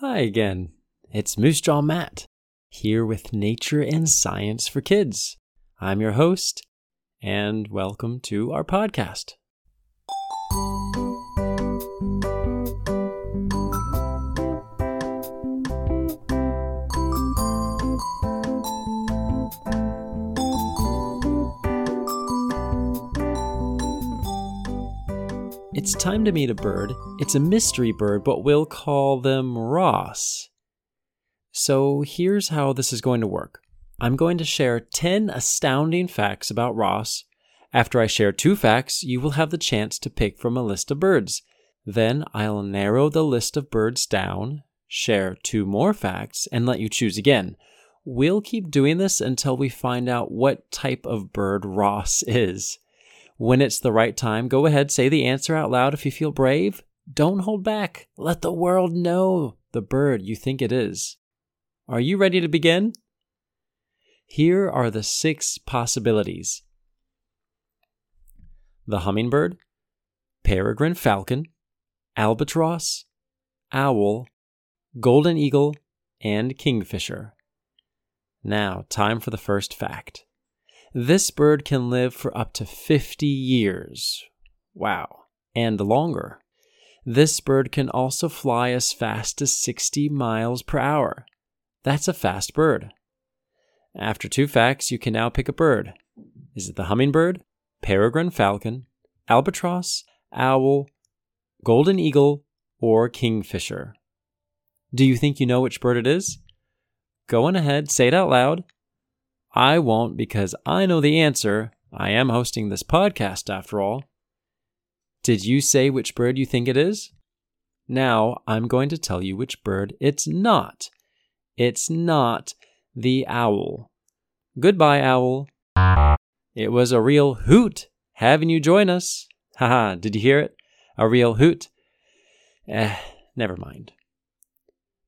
Hi again. It's Moose Jaw Matt, here with Nature and Science for Kids. I'm your host, and welcome to our podcast. It's time to meet a bird. It's a mystery bird, but we'll call them Ross. So here's how this is going to work I'm going to share 10 astounding facts about Ross. After I share two facts, you will have the chance to pick from a list of birds. Then I'll narrow the list of birds down, share two more facts, and let you choose again. We'll keep doing this until we find out what type of bird Ross is. When it's the right time, go ahead, say the answer out loud if you feel brave. Don't hold back. Let the world know the bird you think it is. Are you ready to begin? Here are the six possibilities the hummingbird, peregrine falcon, albatross, owl, golden eagle, and kingfisher. Now, time for the first fact. This bird can live for up to 50 years. Wow. And longer. This bird can also fly as fast as 60 miles per hour. That's a fast bird. After two facts, you can now pick a bird. Is it the hummingbird, peregrine falcon, albatross, owl, golden eagle, or kingfisher? Do you think you know which bird it is? Go on ahead, say it out loud, I won't because I know the answer. I am hosting this podcast after all. Did you say which bird you think it is? Now I'm going to tell you which bird it's not. It's not the owl. Goodbye, owl. It was a real hoot having you join us. Haha, did you hear it? A real hoot. Eh, never mind.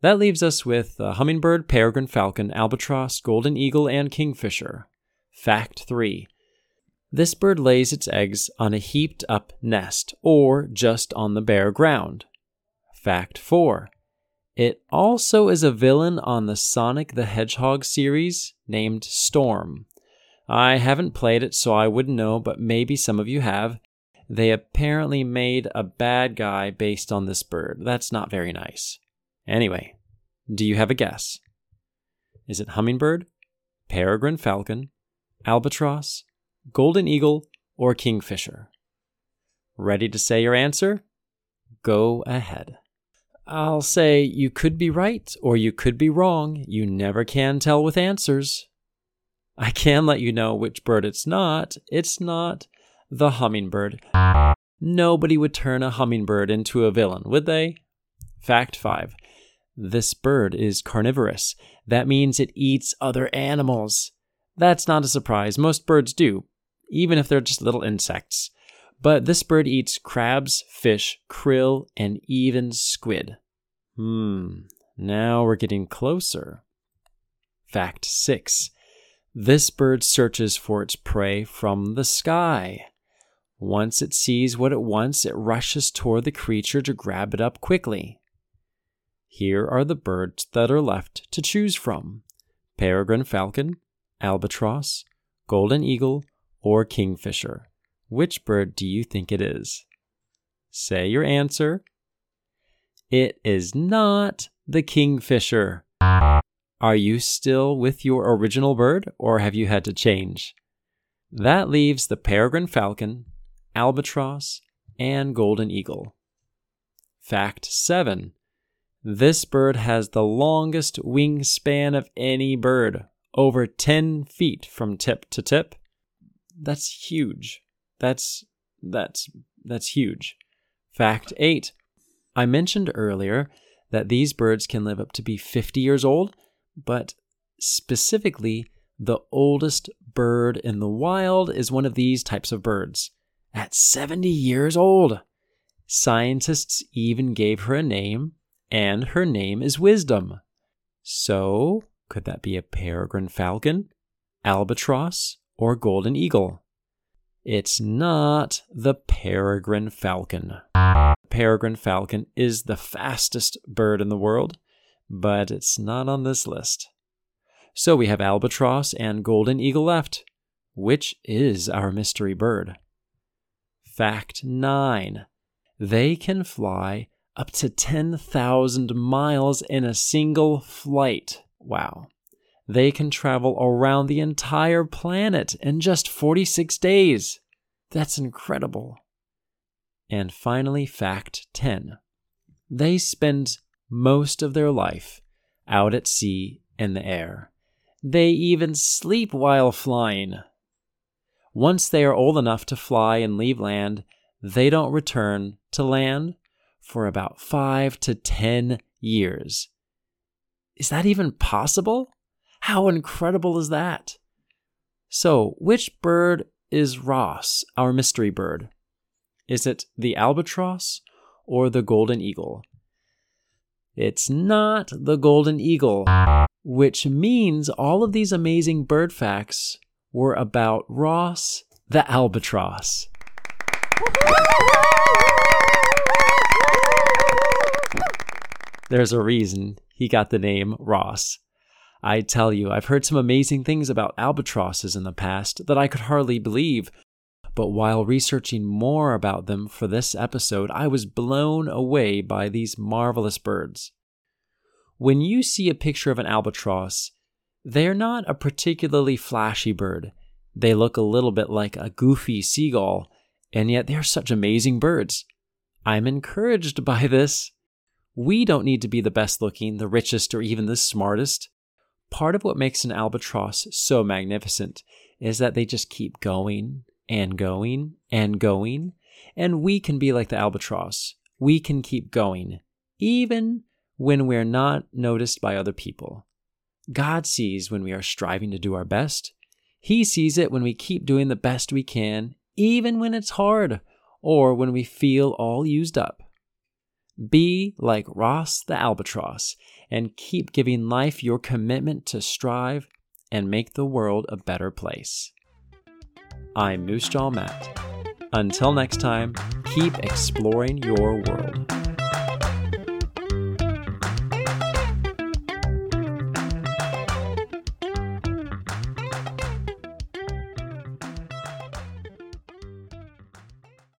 That leaves us with uh, hummingbird, peregrine falcon, albatross, golden eagle, and kingfisher. Fact 3. This bird lays its eggs on a heaped up nest or just on the bare ground. Fact 4. It also is a villain on the Sonic the Hedgehog series named Storm. I haven't played it, so I wouldn't know, but maybe some of you have. They apparently made a bad guy based on this bird. That's not very nice. Anyway, do you have a guess? Is it hummingbird, peregrine falcon, albatross, golden eagle, or kingfisher? Ready to say your answer? Go ahead. I'll say you could be right or you could be wrong. You never can tell with answers. I can let you know which bird it's not. It's not the hummingbird. Nobody would turn a hummingbird into a villain, would they? Fact 5. This bird is carnivorous. That means it eats other animals. That's not a surprise. Most birds do, even if they're just little insects. But this bird eats crabs, fish, krill, and even squid. Hmm, now we're getting closer. Fact 6. This bird searches for its prey from the sky. Once it sees what it wants, it rushes toward the creature to grab it up quickly. Here are the birds that are left to choose from peregrine falcon, albatross, golden eagle, or kingfisher. Which bird do you think it is? Say your answer. It is not the kingfisher. Are you still with your original bird or have you had to change? That leaves the peregrine falcon, albatross, and golden eagle. Fact 7 this bird has the longest wingspan of any bird, over 10 feet from tip to tip. That's huge. That's that's that's huge. Fact 8. I mentioned earlier that these birds can live up to be 50 years old, but specifically the oldest bird in the wild is one of these types of birds at 70 years old. Scientists even gave her a name and her name is Wisdom. So, could that be a peregrine falcon, albatross, or golden eagle? It's not the peregrine falcon. Peregrine falcon is the fastest bird in the world. but it's not on this list. So we have albatross and golden eagle left. Which is our mystery bird? Fact 9. They can fly up to 10,000 miles in a single flight. Wow. They can travel around the entire planet in just 46 days. That's incredible. And finally, fact 10. They spend most of their life out at sea in the air. They even sleep while flying. Once they are old enough to fly and leave land, they don't return to land for about five to ten years. Is that even possible? How incredible is that? So, which bird is Ross, our mystery bird? Is it the albatross or the golden eagle? It's not the golden eagle, which means all of these amazing bird facts were about Ross the albatross. There's a reason he got the name Ross. I tell you, I've heard some amazing things about albatrosses in the past that I could hardly believe. But while researching more about them for this episode, I was blown away by these marvelous birds. When you see a picture of an albatross, they're not a particularly flashy bird. They look a little bit like a goofy seagull, and yet they're such amazing birds. I'm encouraged by this. We don't need to be the best looking, the richest, or even the smartest. Part of what makes an albatross so magnificent is that they just keep going and going and going. And we can be like the albatross. We can keep going, even when we're not noticed by other people. God sees when we are striving to do our best. He sees it when we keep doing the best we can, even when it's hard or when we feel all used up. Be like Ross the albatross and keep giving life your commitment to strive and make the world a better place. I'm Moose Jaw Matt. Until next time, keep exploring your world.